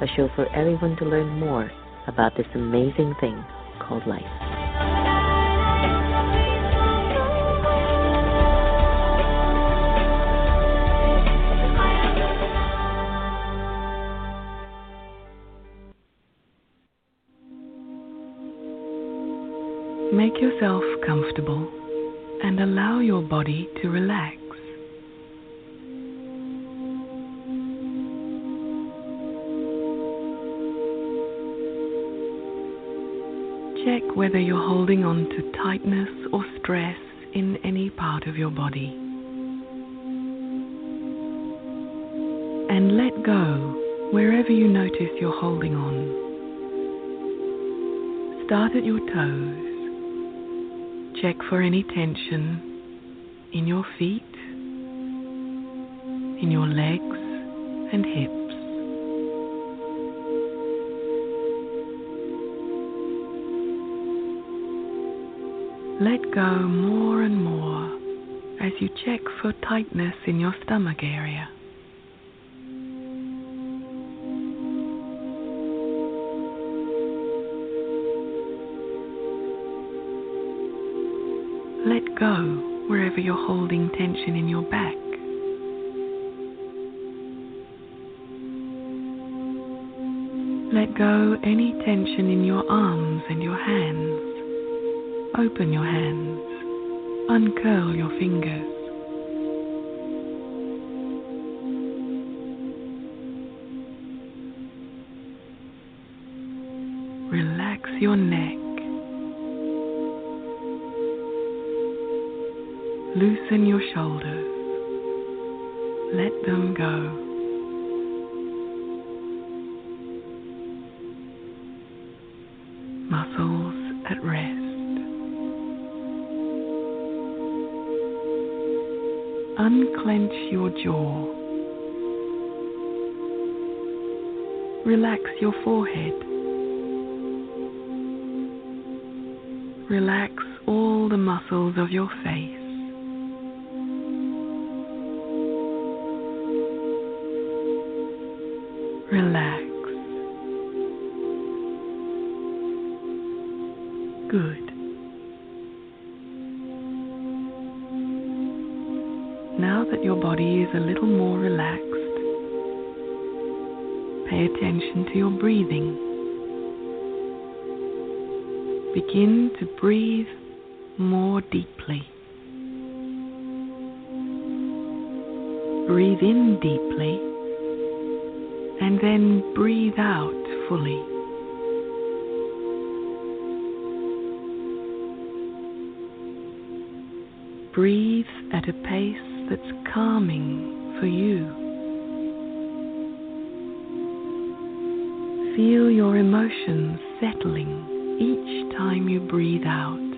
a show for everyone to learn more about this amazing thing called life. Make yourself comfortable and allow your body to relax. Check whether you're holding on to tightness or stress in any part of your body. And let go wherever you notice you're holding on. Start at your toes. Check for any tension in your feet, in your legs and hips. Let go more and more as you check for tightness in your stomach area. Let go wherever you're holding tension in your back. Let go any tension in your arms and your hands. Open your hands. Uncurl your fingers. Relax your neck. Loosen your shoulders. Relax your forehead. Relax all the muscles of your face. Relax. Good. Now that your body is a little pay attention to your breathing. Begin to breathe more deeply. Breathe in deeply and then breathe out fully. Breathe at a pace that's calming for you. Feel your emotions settling each time you breathe out.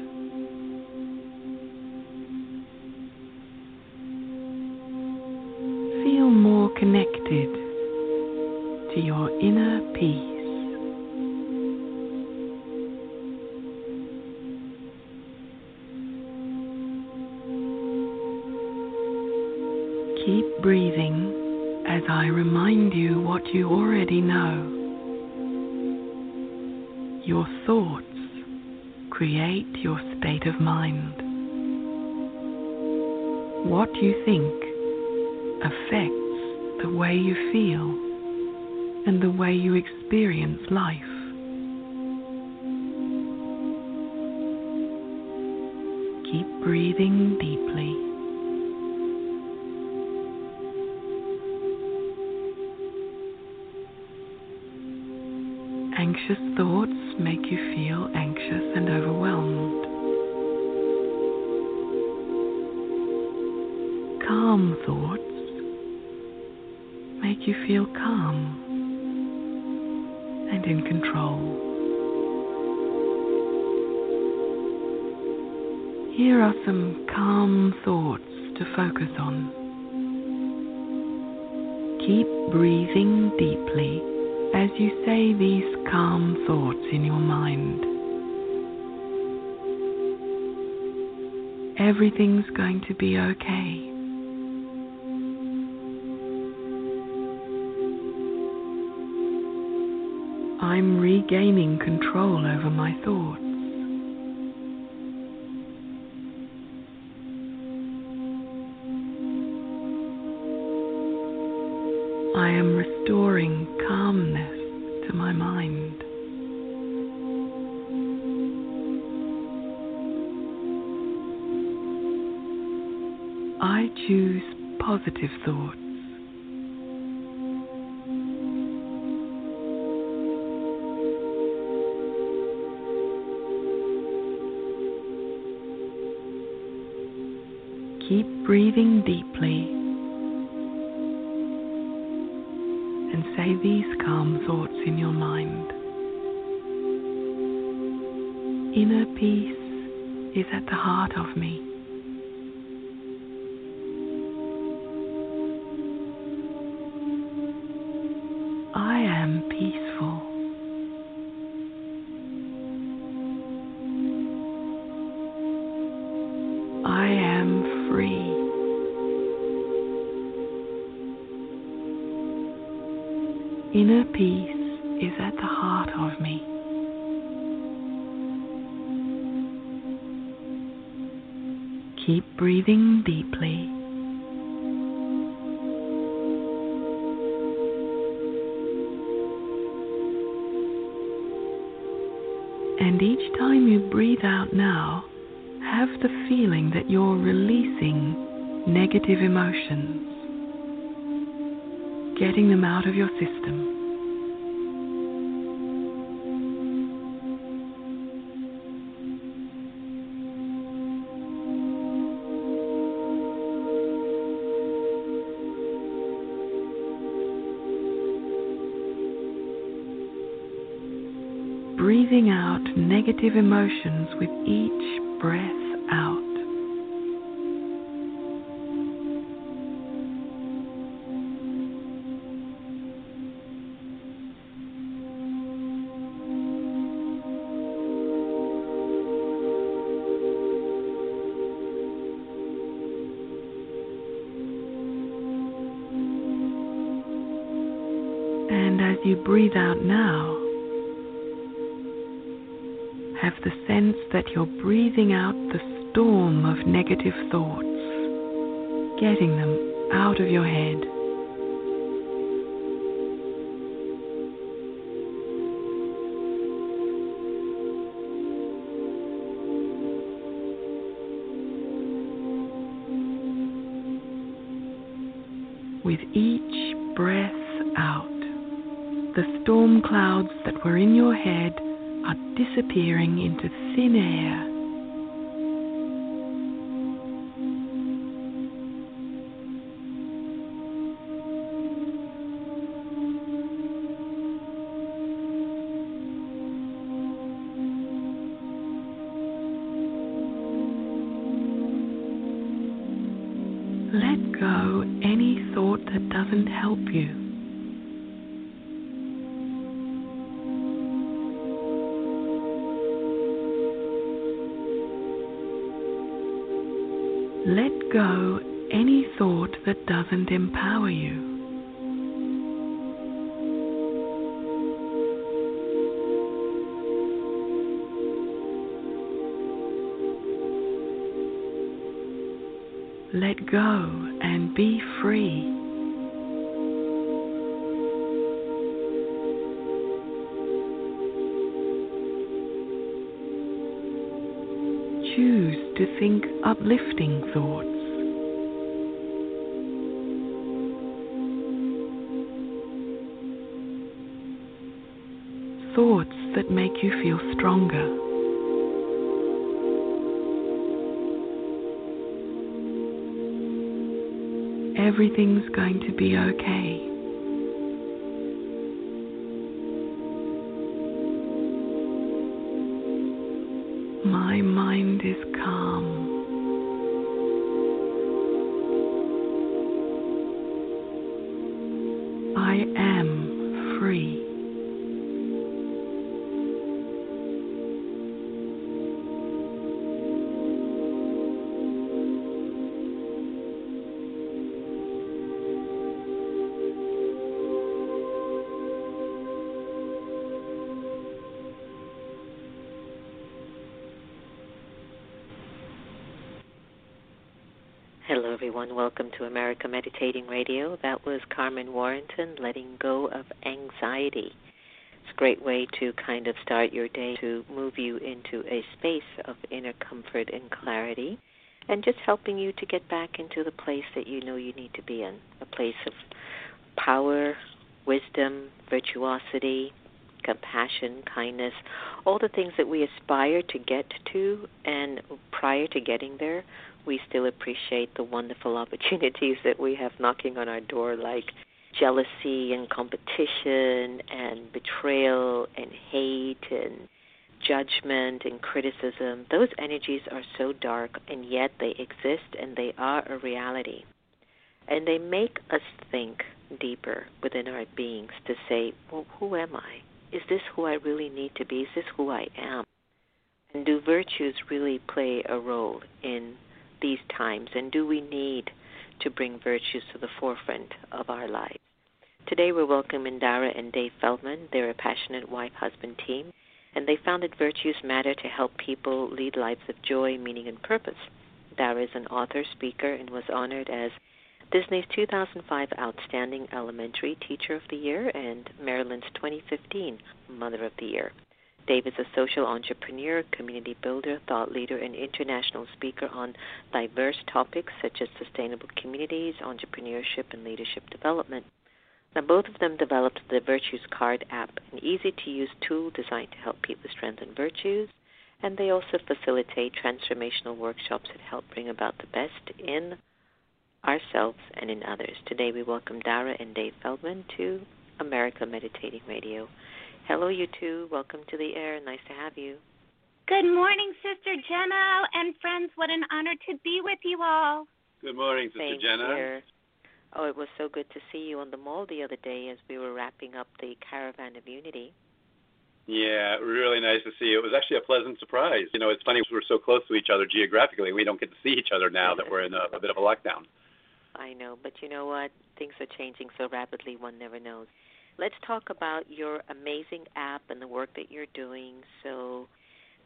Create your state of mind. What you think affects the way you feel and the way you experience life. Keep breathing deeply. Anxious thoughts make you feel feel calm and in control. Here are some calm thoughts to focus on. Keep breathing deeply as you say these calm thoughts in your mind. Everything's going to be okay. I'm regaining control over my thoughts. I am restoring calmness to my mind. I choose positive thoughts. Breathing deeply and say these calm thoughts in your mind. Inner peace is at the heart of me. And each time you breathe out now, have the feeling that you're releasing negative emotions, getting them out of your system. Emotions with each breath out. And as you breathe out now, the sense that you're breathing out the storm of negative thoughts, getting them out of your head. With each breath out, the storm clouds that were in your head are disappearing into thin air. That Thoughts that make you feel stronger. Everything's going to be okay. My mind is Everyone. Welcome to America Meditating Radio. That was Carmen Warrenton, Letting Go of Anxiety. It's a great way to kind of start your day to move you into a space of inner comfort and clarity, and just helping you to get back into the place that you know you need to be in a place of power, wisdom, virtuosity, compassion, kindness, all the things that we aspire to get to, and prior to getting there, we still appreciate the wonderful opportunities that we have knocking on our door, like jealousy and competition and betrayal and hate and judgment and criticism. Those energies are so dark, and yet they exist and they are a reality. And they make us think deeper within our beings to say, well, who am I? Is this who I really need to be? Is this who I am? And do virtues really play a role in these times? And do we need to bring virtues to the forefront of our lives? Today we're welcoming Dara and Dave Feldman. They're a passionate wife husband team, and they founded Virtues Matter to help people lead lives of joy, meaning, and purpose. Dara is an author, speaker, and was honored as Disney's 2005 Outstanding Elementary Teacher of the Year and Maryland's 2015 Mother of the Year. Dave is a social entrepreneur, community builder, thought leader, and international speaker on diverse topics such as sustainable communities, entrepreneurship, and leadership development. Now, both of them developed the Virtues Card app, an easy to use tool designed to help people strengthen virtues, and they also facilitate transformational workshops that help bring about the best in ourselves and in others. Today, we welcome Dara and Dave Feldman to America Meditating Radio. Hello, you two. Welcome to the air. Nice to have you. Good morning, Sister Jenna and friends. What an honor to be with you all. Good morning, Sister Same Jenna. here. Oh, it was so good to see you on the mall the other day as we were wrapping up the Caravan of Unity. Yeah, really nice to see you. It was actually a pleasant surprise. You know, it's funny we're so close to each other geographically. We don't get to see each other now that we're in a, a bit of a lockdown. I know, but you know what? Things are changing so rapidly, one never knows. Let's talk about your amazing app and the work that you're doing. So,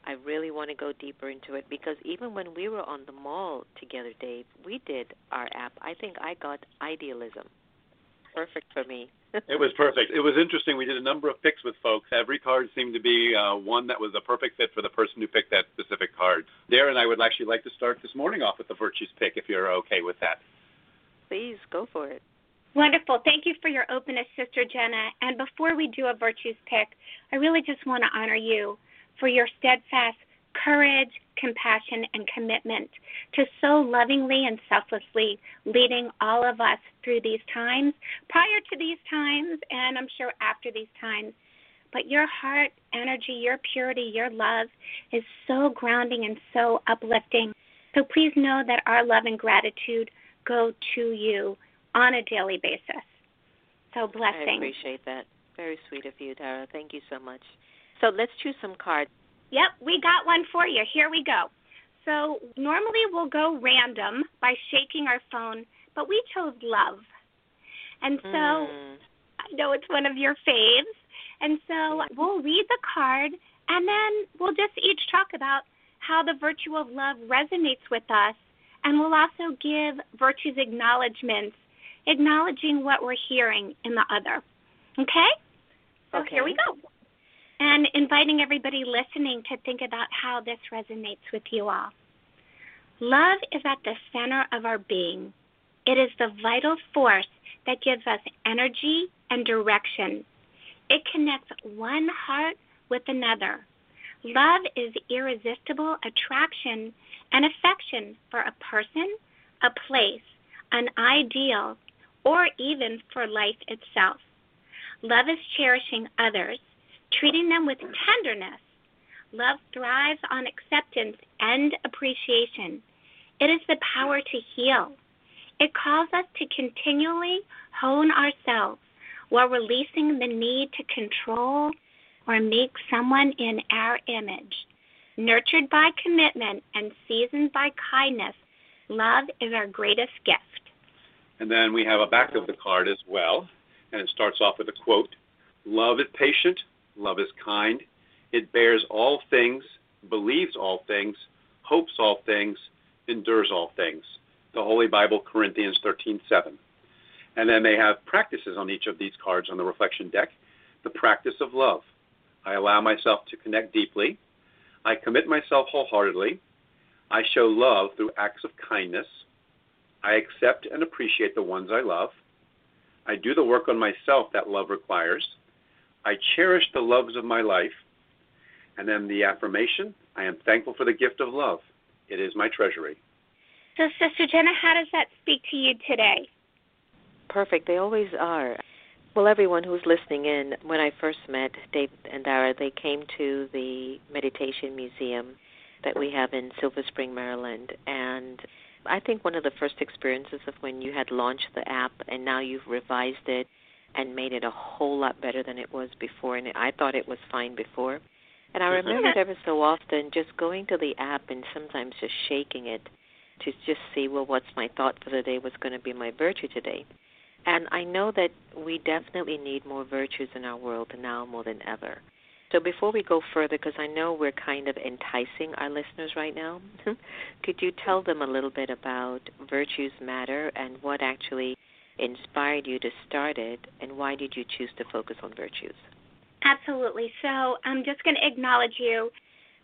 I really want to go deeper into it because even when we were on the mall together, Dave, we did our app. I think I got idealism. Perfect for me. It was perfect. It was interesting. We did a number of picks with folks. Every card seemed to be uh, one that was a perfect fit for the person who picked that specific card. Darren I would actually like to start this morning off with the virtues pick, if you're okay with that. Please go for it. Wonderful. Thank you for your openness, Sister Jenna. And before we do a virtues pick, I really just want to honor you for your steadfast courage, compassion, and commitment to so lovingly and selflessly leading all of us through these times, prior to these times, and I'm sure after these times. But your heart, energy, your purity, your love is so grounding and so uplifting. So please know that our love and gratitude go to you on a daily basis. So blessing. I appreciate that. Very sweet of you, Dara. Thank you so much. So let's choose some cards. Yep, we got one for you. Here we go. So normally we'll go random by shaking our phone, but we chose love. And so Mm. I know it's one of your faves. And so we'll read the card and then we'll just each talk about how the virtue of love resonates with us. And we'll also give virtues acknowledgments, acknowledging what we're hearing in the other. Okay? So Okay. here we go. And inviting everybody listening to think about how this resonates with you all. Love is at the center of our being. It is the vital force that gives us energy and direction. It connects one heart with another. Love is irresistible attraction and affection for a person, a place, an ideal, or even for life itself. Love is cherishing others, treating them with tenderness. Love thrives on acceptance and appreciation. It is the power to heal. It calls us to continually hone ourselves while releasing the need to control or make someone in our image. Nurtured by commitment and seasoned by kindness, love is our greatest gift. And then we have a back of the card as well, and it starts off with a quote Love is patient, love is kind, it bears all things, believes all things, hopes all things, endures all things. The Holy Bible, Corinthians 13:7. And then they have practices on each of these cards on the reflection deck. The practice of love. I allow myself to connect deeply. I commit myself wholeheartedly. I show love through acts of kindness. I accept and appreciate the ones I love. I do the work on myself that love requires. I cherish the loves of my life. And then the affirmation I am thankful for the gift of love. It is my treasury. So, Sister Jenna, how does that speak to you today? Perfect. They always are. Well, everyone who's listening in, when I first met Dave and Dara, they came to the Meditation Museum that we have in Silver Spring, Maryland. And I think one of the first experiences of when you had launched the app and now you've revised it and made it a whole lot better than it was before. And I thought it was fine before. And I mm-hmm. remembered ever so often just going to the app and sometimes just shaking it to just see, well, what's my thought for the day? What's going to be my virtue today? And I know that we definitely need more virtues in our world now more than ever. So before we go further, because I know we're kind of enticing our listeners right now, could you tell them a little bit about Virtues Matter and what actually inspired you to start it, and why did you choose to focus on virtues? Absolutely. So I'm just going to acknowledge you,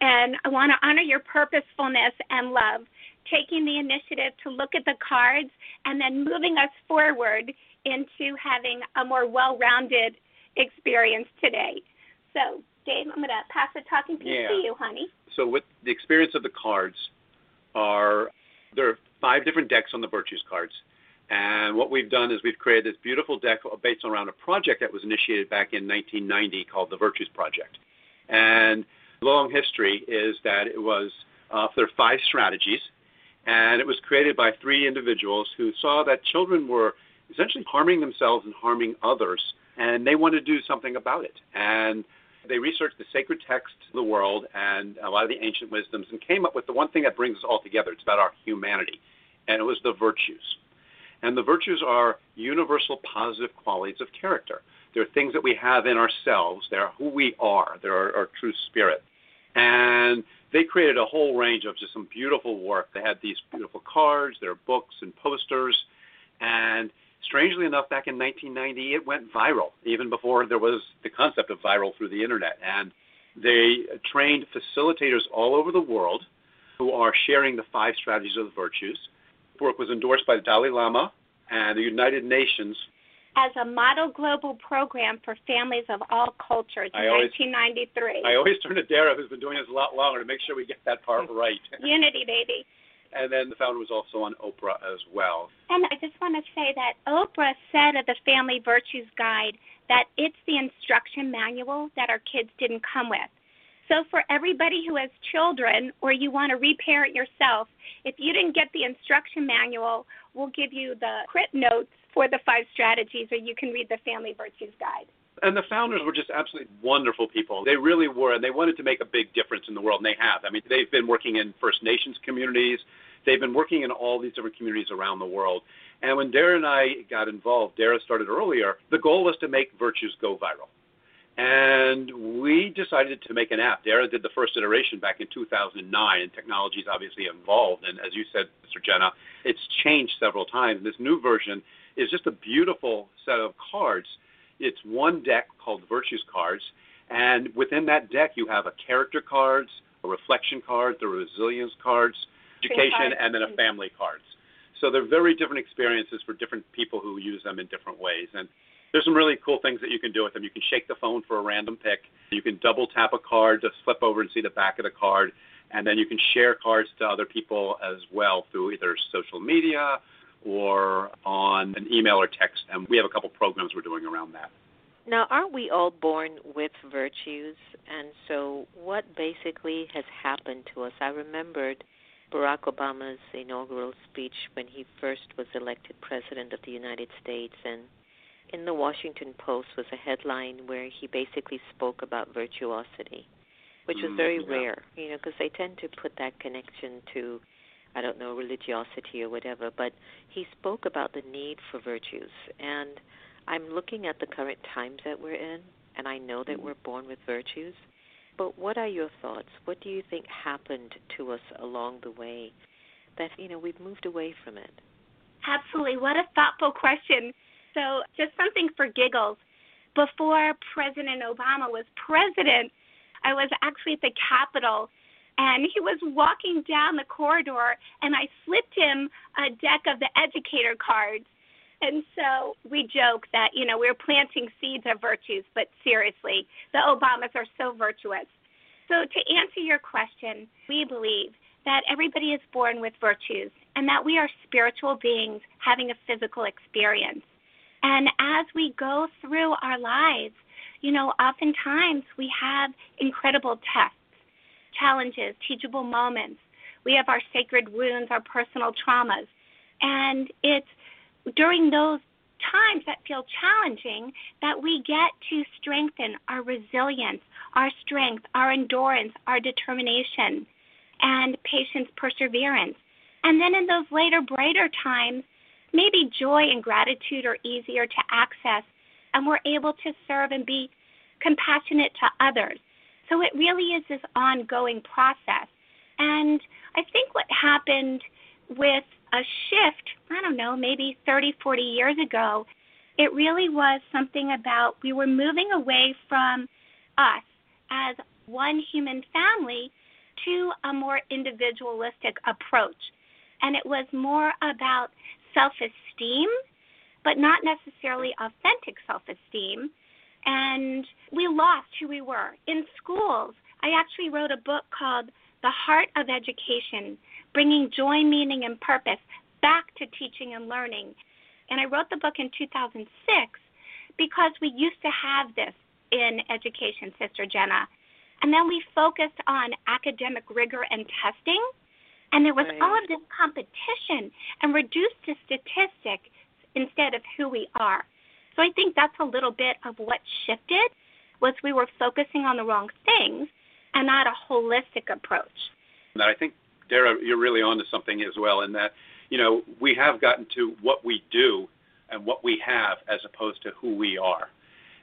and I want to honor your purposefulness and love, taking the initiative to look at the cards and then moving us forward into having a more well rounded experience today. So, Dave, I'm going to pass the talking piece Yeah. to you, honey. So, with the experience of the cards, are there are five different decks on the virtues cards, and what we've done is we've created this beautiful deck based around a project that was initiated back in 1990 called the Virtues Project. And long history is that it was uh, there are five strategies, and it was created by three individuals who saw that children were essentially harming themselves and harming others, and they wanted to do something about it. And they researched the sacred texts of the world and a lot of the ancient wisdoms and came up with the one thing that brings us all together. It's about our humanity, and it was the virtues. And the virtues are universal positive qualities of character. They're things that we have in ourselves. They're who we are. They're our, our true spirit. And they created a whole range of just some beautiful work. They had these beautiful cards, their books and posters, and strangely enough, back in 1990, it went viral, even before there was the concept of viral through the internet. And they trained facilitators all over the world who are sharing the five strategies of the virtues. The work was endorsed by the Dalai Lama and the United Nations. As a model global program for families of all cultures in I always- 1993. I always turn to Dara, who's been doing this a lot longer, to make sure we get that part right. Unity, baby. And then the founder was also on Oprah as well. And I just want to say that Oprah said of the Family Virtues Guide that it's the instruction manual that our kids didn't come with. So, for everybody who has children or you want to reparent yourself, if you didn't get the instruction manual, we'll give you the crit notes for the five strategies, or you can read the Family Virtues Guide. And the founders were just absolutely wonderful people. They really were, and they wanted to make a big difference in the world, and they have. I mean, they've been working in First Nations communities. They've been working in all these different communities around the world. And when Dara and I got involved, Dara started earlier, the goal was to make virtues go viral. And we decided to make an app. Dara did the first iteration back in 2009, and technology technology's obviously evolved. And as you said, Sister Jenna, it's changed several times. This new version is just a beautiful set of cards. It's one deck called Virtues Cards, and within that deck you have a character cards, a reflection card, the resilience cards, education, and then a family cards. So they're very different experiences for different people who use them in different ways. And there's some really cool things that you can do with them. You can shake the phone for a random pick. You can double tap a card to flip over and see the back of the card. And then you can share cards to other people as well through either social media or on an email or text. And we have a couple programs we're doing around that. Now, aren't we all born with virtues? And so, what basically has happened to us? I remembered Barack Obama's inaugural speech when he first was elected president of the United States, and in the Washington Post was a headline where he basically spoke about virtuosity, which was very mm, yeah. rare, you know, because they tend to put that connection to, I don't know, religiosity or whatever. But he spoke about the need for virtues, and I'm looking at the current times that we're in, and I know that mm. we're born with virtues. But what are your thoughts? What do you think happened to us along the way that you know we've moved away from it? Absolutely. What a thoughtful question. So, just something for giggles. Before President Obama was president, I was actually at the Capitol and he was walking down the corridor and I slipped him a deck of the educator cards. And so we joke that, you know, we're planting seeds of virtues, but seriously, the Obamas are so virtuous. So to answer your question, we believe that everybody is born with virtues and that we are spiritual beings having a physical experience. And as we go through our lives, you know, oftentimes we have incredible tests, challenges, teachable moments. We have our sacred wounds, our personal traumas. And it's during those times that feel challenging that we get to strengthen our resilience, our strength, our endurance, our determination, and patience, perseverance. And then in those later, brighter times, maybe joy and gratitude are easier to access, and we're able to serve and be compassionate to others. So it really is this ongoing process. And I think what happened with a shift, I don't know, maybe 30, 40 years ago, it really was something about we were moving away from us as one human family to a more individualistic approach. And it was more about self esteem, but not necessarily authentic self esteem. And we lost who we were. In schools, I actually wrote a book called The Heart of Education Bringing Joy, Meaning, and Purpose Back to Teaching and Learning. And I wrote the book in 2006 because we used to have this in education, Sister Jenna. And then we focused on academic rigor and testing and there was right. all of this competition and reduced to statistics instead of who we are. So I think that's a little bit of what shifted was we were focusing on the wrong things and not a holistic approach. And I think Dara, you're really onto something as well in that, you know, we have gotten to what we do and what we have as opposed to who we are.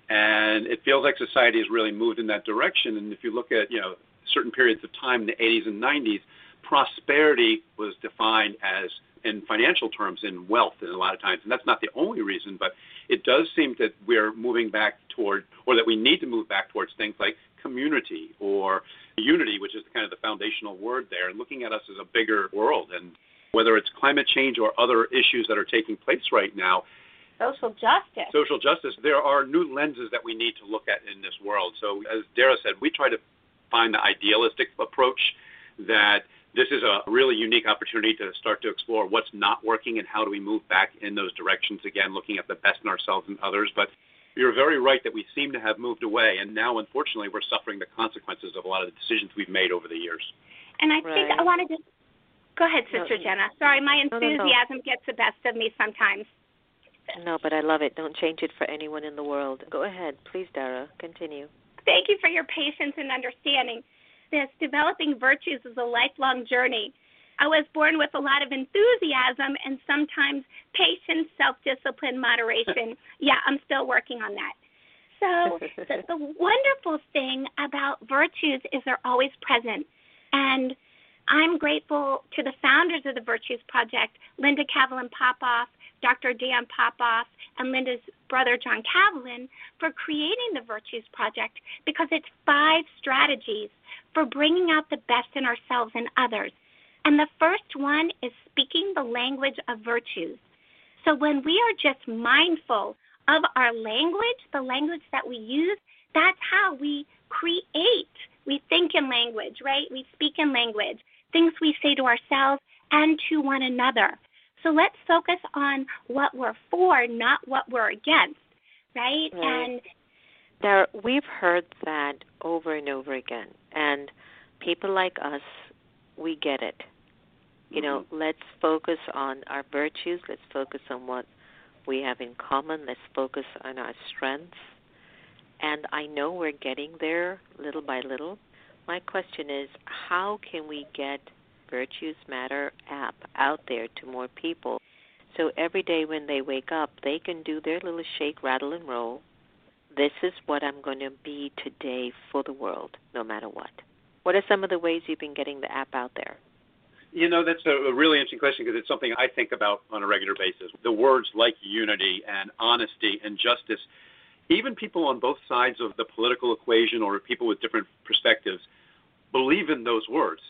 And it feels like society has really moved in that direction. And if you look at, you know, certain periods of time in the 80s and 90s, prosperity was defined as in financial terms in wealth and a lot of times and that's not the only reason but it does seem that we're moving back toward or that we need to move back towards things like community or unity which is kind of the foundational word there and looking at us as a bigger world. And whether it's climate change or other issues that are taking place right now social justice. social justice there are new lenses that we need to look at in this world. So as dara said we try to find the idealistic approach that this is a really unique opportunity to start to explore what's not working and how do we move back in those directions again, looking at the best in ourselves and others. But you're very right that we seem to have moved away, and now, unfortunately, we're suffering the consequences of a lot of the decisions we've made over the years. And I right. think I wanted to go ahead, Sister no, Jenna. Sorry, my no, no, enthusiasm gets the best of me sometimes. No, but I love it. Don't change it for anyone in the world. Go ahead, please, Dara. Continue. Thank you for your patience and understanding. This developing virtues is a lifelong journey. I was born with a lot of enthusiasm and sometimes patience, self discipline, moderation. yeah, I'm still working on that. So, the, the wonderful thing about virtues is they're always present. And I'm grateful to the founders of the Virtues Project, Linda Kavelin Popov, Dr. Dan Popov, and Linda's brother, John Kavelin, for creating the Virtues Project because it's five strategies for bringing out the best in ourselves and others. And the first one is speaking the language of virtues. So when we are just mindful of our language, the language that we use, that's how we create. We think in language, right? We speak in language, things we say to ourselves and to one another. So let's focus on what we're for, not what we're against, right? right. And there, we've heard that over and over again, and people like us, we get it. You know, mm-hmm. let's focus on our virtues. Let's focus on what we have in common. Let's focus on our strengths. And I know we're getting there little by little. My question is how can we get Virtues Matter app out there to more people so every day when they wake up, they can do their little shake, rattle, and roll. This is what I'm going to be today for the world, no matter what. What are some of the ways you've been getting the app out there? You know, that's a really interesting question because it's something I think about on a regular basis. The words like unity and honesty and justice, even people on both sides of the political equation or people with different perspectives believe in those words.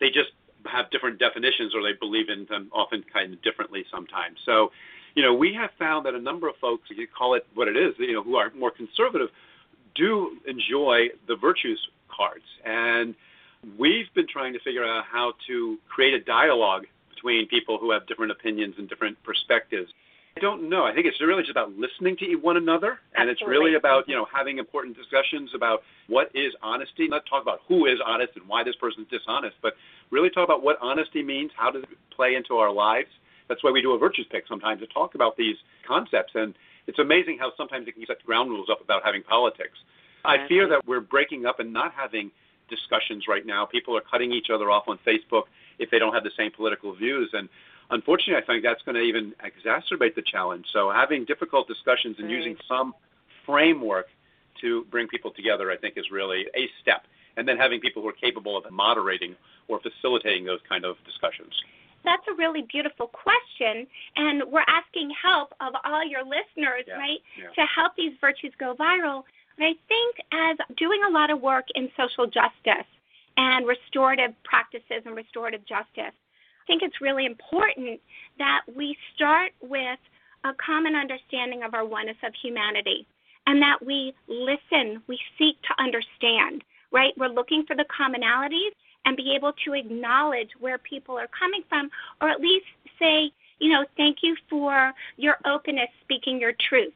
They just have different definitions or they believe in them often kind of differently sometimes. So, you know, we have found that a number of folks, you call it what it is, you know, who are more conservative, do enjoy the virtues cards. And We've been trying to figure out how to create a dialogue between people who have different opinions and different perspectives. I don't know. I think it's really just about listening to one another, and Absolutely. it's really about you mm-hmm. know having important discussions about what is honesty. Not talk about who is honest and why this person is dishonest, but really talk about what honesty means. How does it play into our lives? That's why we do a virtues pick sometimes to talk about these concepts. And it's amazing how sometimes it can set ground rules up about having politics. I fear that we're breaking up and not having discussions right now. People are cutting each other off on Facebook if they don't have the same political views. And unfortunately, I think that's going to even exacerbate the challenge. So having difficult discussions and using some framework to bring people together, I think, is really a step. And then having people who are capable of moderating or facilitating those kind of discussions. That's a really beautiful question, and we're asking help of all your listeners, yeah, right, yeah. to help these virtues go viral. And I think as doing a lot of work in social justice and restorative practices and restorative justice, I think it's really important that we start with a common understanding of our oneness of humanity and that we listen, we seek to understand, right? We're looking for the commonalities and be able to acknowledge where people are coming from or at least say, you know, thank you for your openness speaking your truth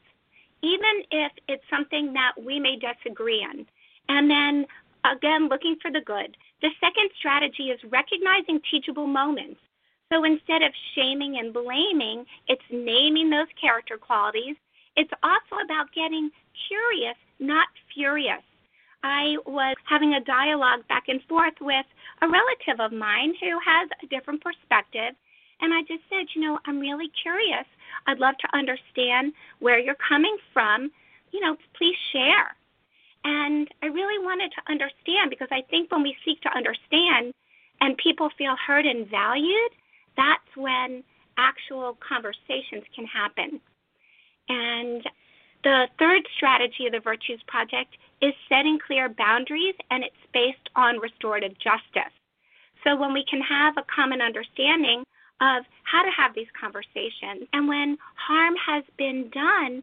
even if it's something that we may disagree on. And then again, looking for the good. The second strategy is recognizing teachable moments. So instead of shaming and blaming, it's naming those character qualities. It's also about getting curious, not furious. I was having a dialogue back and forth with a relative of mine who has a different perspective. And I just said, you know, I'm really curious I'd love to understand where you're coming from. You know, please share. And I really wanted to understand because I think when we seek to understand and people feel heard and valued, that's when actual conversations can happen. And the third strategy of the Virtues Project is setting clear boundaries, and it's based on restorative justice. So when we can have a common understanding of how to have these conversations. And when harm has been done,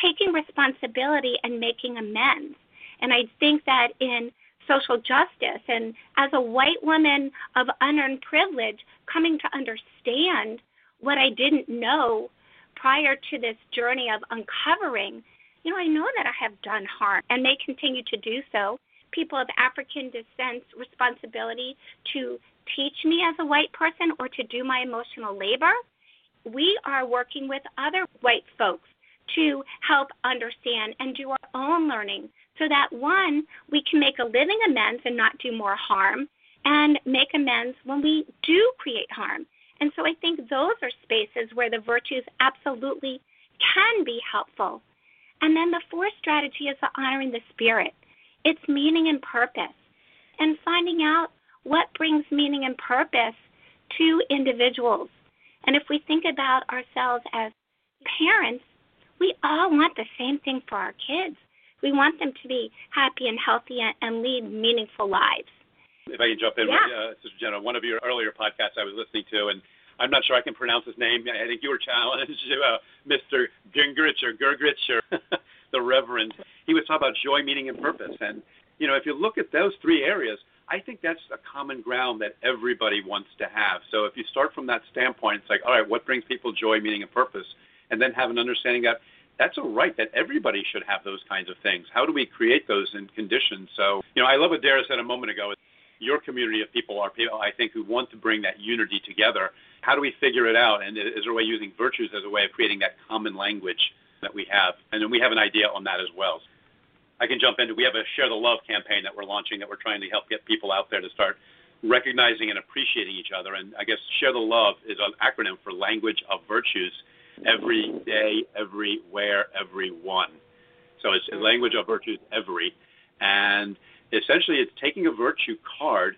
taking responsibility and making amends. And I think that in social justice and as a white woman of unearned privilege, coming to understand what I didn't know prior to this journey of uncovering, you know, I know that I have done harm and may continue to do so. People of African descent's responsibility to teach me as a white person or to do my emotional labor we are working with other white folks to help understand and do our own learning so that one, we can make a living amends and not do more harm, and make amends when we do create harm. And so I think those are spaces where the virtues absolutely can be helpful. And then the fourth strategy is the honoring the spirit, its meaning and purpose, and finding out what brings meaning and purpose to individuals. And if we think about ourselves as parents, we all want the same thing for our kids. We want them to be happy and healthy and, lead meaningful lives. If I can jump in, yeah. with, uh, Sister Jenna, one of your earlier podcasts I was listening to, and I'm not sure I can pronounce his name. I think you were challenged, uh, Mr. Gingrich or Gergrich or the Reverend. He was talking about joy, meaning, and purpose. And, you know, if you look at those three areas, I think that's a common ground that everybody wants to have. So if you start from that standpoint, it's like, all right, what brings people joy, meaning, and purpose? And then have an understanding that that's a right that everybody should have those kinds of things. How do we create those in conditions? So, you know, I love what Dara said a moment ago. Your community of people are people, I think, who want to bring that unity together. How do we figure it out? And is there a way using virtues as a way of creating that common language that we have? And then we have an idea on that as well. I can jump into. We have a Share the Love campaign that we're launching that we're trying to help get people out there to start recognizing and appreciating each other. And I guess Share the Love is an acronym for Language of Virtues every day, everywhere, everyone. So it's language of virtues every. And essentially, it's taking a virtue card,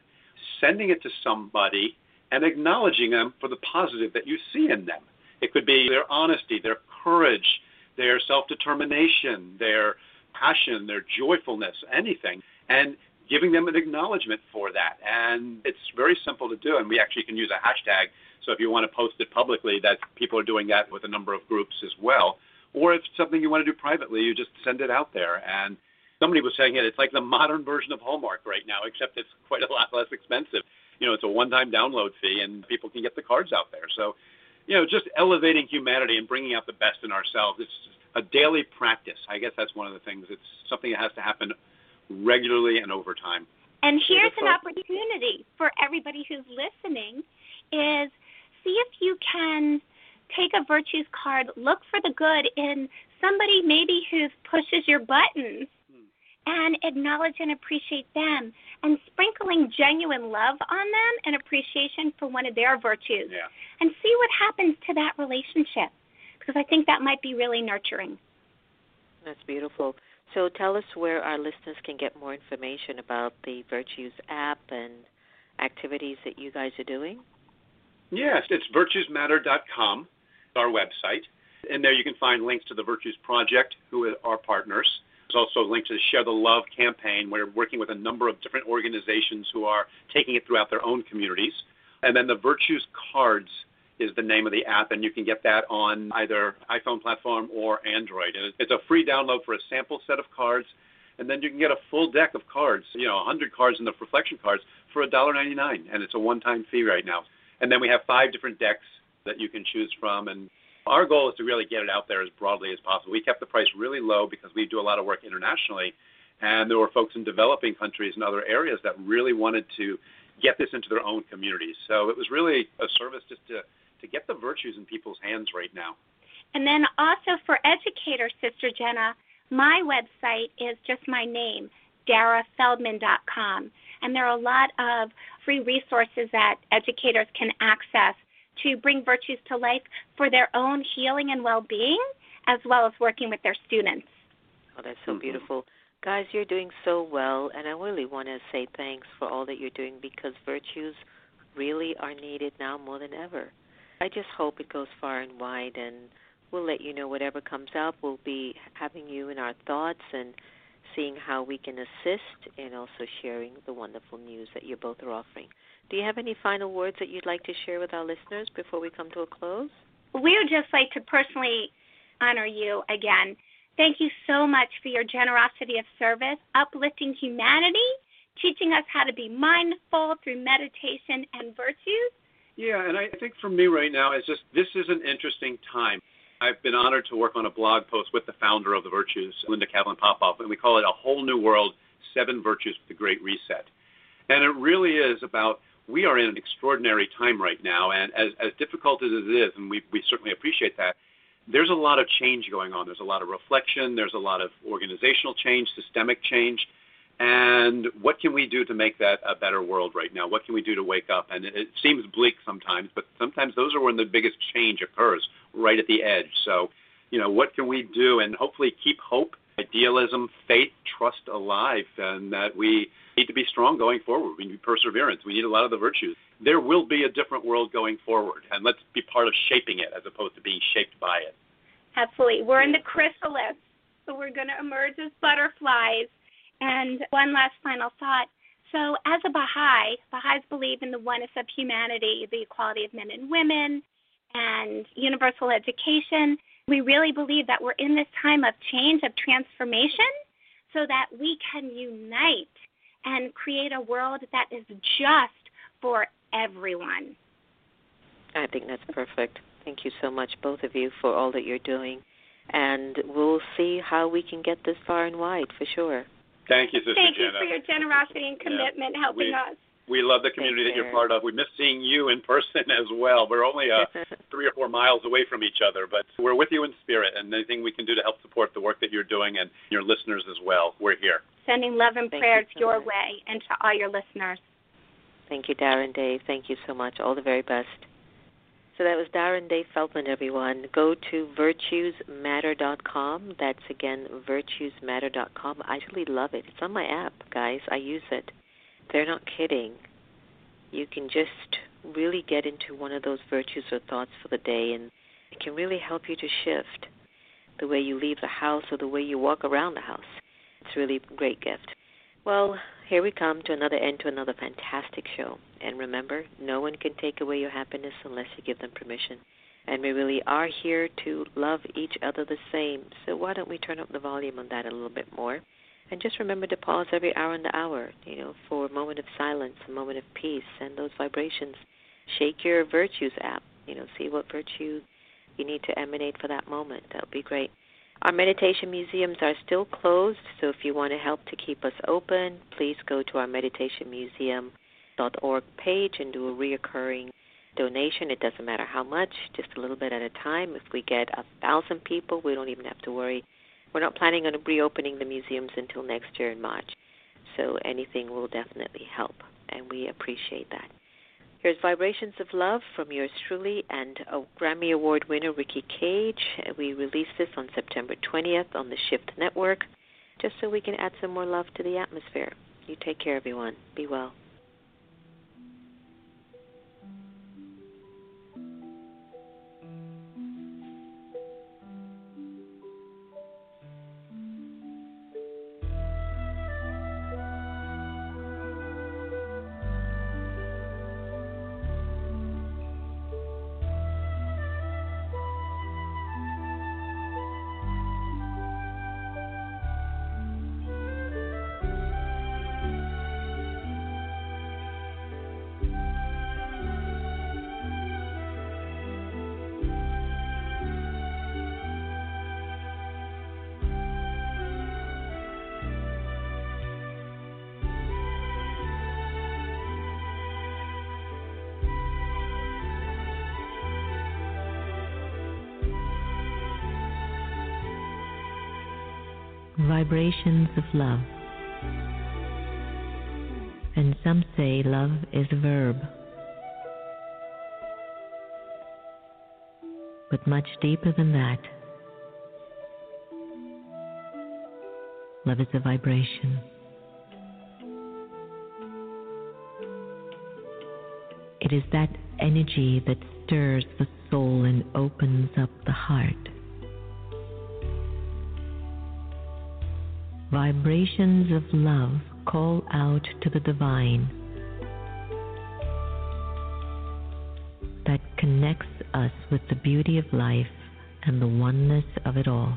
sending it to somebody, and acknowledging them for the positive that you see in them. It could be their honesty, their courage, their self determination, their passion, their joyfulness, anything. And giving them an acknowledgement for that. And it's very simple to do. And we actually can use a hashtag so if you want to post it publicly, that people are doing that with a number of groups as well. Or if it's something you want to do privately, you just send it out there. And somebody was saying it, it's like the modern version of Hallmark right now, except it's quite a lot less expensive. You know, it's a one-time download fee, and people can get the cards out there. So, you know, just elevating humanity and bringing out the best in ourselves. It's a daily practice. I guess that's one of the things. It's something that has to happen regularly and over time. And here's an opportunity for everybody who's listening is see if you can take a virtues card, look for the good in somebody maybe who pushes your buttons and acknowledge and appreciate them and sprinkling genuine love on them and appreciation for one of their virtues yeah. and see what happens to that relationship because I think that might be really nurturing. That's beautiful. So tell us where our listeners can get more information about the Virtues app and activities that you guys are doing. Yes, it's virtuesmatter.com, our website. And there you can find links to the Virtues Project, who are our partners. There's also a link to the Share the Love campaign. We're working with a number of different organizations who are taking it throughout their own communities. And then the Virtues Cards is the name of the app, and you can get that on either iPhone platform or Android. And it's a free download for a sample set of cards, and then you can get a full deck of cards, you know, 100 cards in the reflection cards for $1.99, and it's a one-time fee right now. And then we have five different decks that you can choose from. And our goal is to really get it out there as broadly as possible. We kept the price really low because we do a lot of work internationally. And there were folks in developing countries and other areas that really wanted to get this into their own communities. So it was really a service just to, to get the virtues in people's hands right now. And then also for educators, Sister Jenna, my website is just my name, darafeldman.com. And there are a lot of free resources that educators can access to bring virtues to life for their own healing and well being, as well as working with their students. Oh, that's so beautiful. Guys, you're doing so well, and I really want to say thanks for all that you're doing because virtues really are needed now more than ever. I just hope it goes far and wide, and we'll let you know whatever comes up. We'll be having you in our thoughts and seeing how we can assist and also sharing the wonderful news that you both are offering. Do you have any final words that you'd like to share with our listeners before we come to a close? We would just like to personally honor you again. Thank you so much for your generosity of service, uplifting humanity, teaching us how to be mindful through meditation and virtues. Yeah, and I think for me right now, it's just this is an interesting time. I've been honored to work on a blog post with the founder of the Virtues, Linda Kavelin Popov, and we call it A Whole New World Seven Virtues for the Great Reset. And it really is about we are in an extraordinary time right now, and as, as difficult as it is, and we, we certainly appreciate that, there's a lot of change going on. There's a lot of reflection, there's a lot of organizational change, systemic change. And what can we do to make that a better world right now? What can we do to wake up? And it, it seems bleak sometimes, but sometimes those are when the biggest change occurs, right at the edge. So, you know, what can we do and hopefully keep hope, idealism, faith, trust alive, and that we need to be strong going forward. We need perseverance. We need a lot of the virtues. There will be a different world going forward, and let's be part of shaping it as opposed to being shaped by it. Absolutely. We're in the chrysalis, so we're going to emerge as butterflies. And one last final thought. So, as a Baha'i, Baha'is believe in the oneness of humanity, the equality of men and women, and universal education. We really believe that we're in this time of change, of transformation, so that we can unite and create a world that is just for everyone. I think that's perfect. Thank you so much, both of you, for all that you're doing. And we'll see how we can get this far and wide for sure. Thank you, Sister Thank Jenna. you for your generosity and commitment yeah, helping we, us. We love the community that you're part of. We miss seeing you in person as well. We're only uh, three or four miles away from each other, but we're with you in spirit, and anything we can do to help support the work that you're doing and your listeners as well, we're here. Sending love and Thank prayers you so your much. way and to all your listeners. Thank you, Dara and Dave. Thank you so much. All the very best. So that was Dara and Dave Feldman, everyone. Go to virtuesmatter.com. That's again virtuesmatter.com. I really love it. It's on my app, guys. I use it. They're not kidding. You can just really get into one of those virtues or thoughts for the day, and it can really help you to shift the way you leave the house or the way you walk around the house. It's really a great gift. Well, here we come to another end to another fantastic show. And remember, no one can take away your happiness unless you give them permission. And we really are here to love each other the same. So why don't we turn up the volume on that a little bit more? And just remember to pause every hour in the hour, you know, for a moment of silence, a moment of peace, and those vibrations. Shake your virtues app, you know, see what virtue you need to emanate for that moment. That would be great. Our meditation museums are still closed, so if you want to help to keep us open, please go to our meditationmuseum.org page and do a reoccurring donation. It doesn't matter how much, just a little bit at a time. If we get a thousand people, we don't even have to worry. We're not planning on reopening the museums until next year in March, so anything will definitely help, and we appreciate that. Here's Vibrations of Love from yours truly and a Grammy Award winner, Ricky Kej. We released this on September 20th on the Shift Network, just so we can add some more love to the atmosphere. You take care, everyone. Be well. Vibrations of love. And some say love is a verb. But much deeper than that, love is a vibration. It is that energy that stirs the soul and opens up the heart. Vibrations of love call out to the divine that connects us with the beauty of life and the oneness of it all.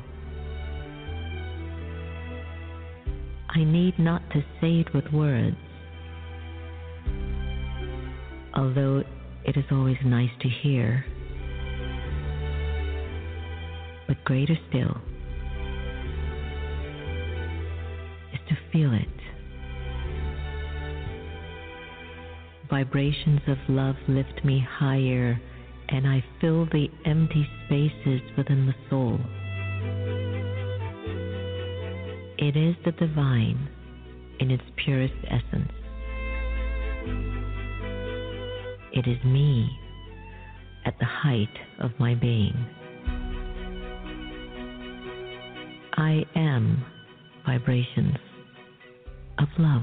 I need not to say it with words, although it is always nice to hear. But greater still feel it. vibrations of love lift me higher, and I fill the empty spaces within the soul. It is the divine in its purest essence. It is me at the height of my being. I am vibrations of love.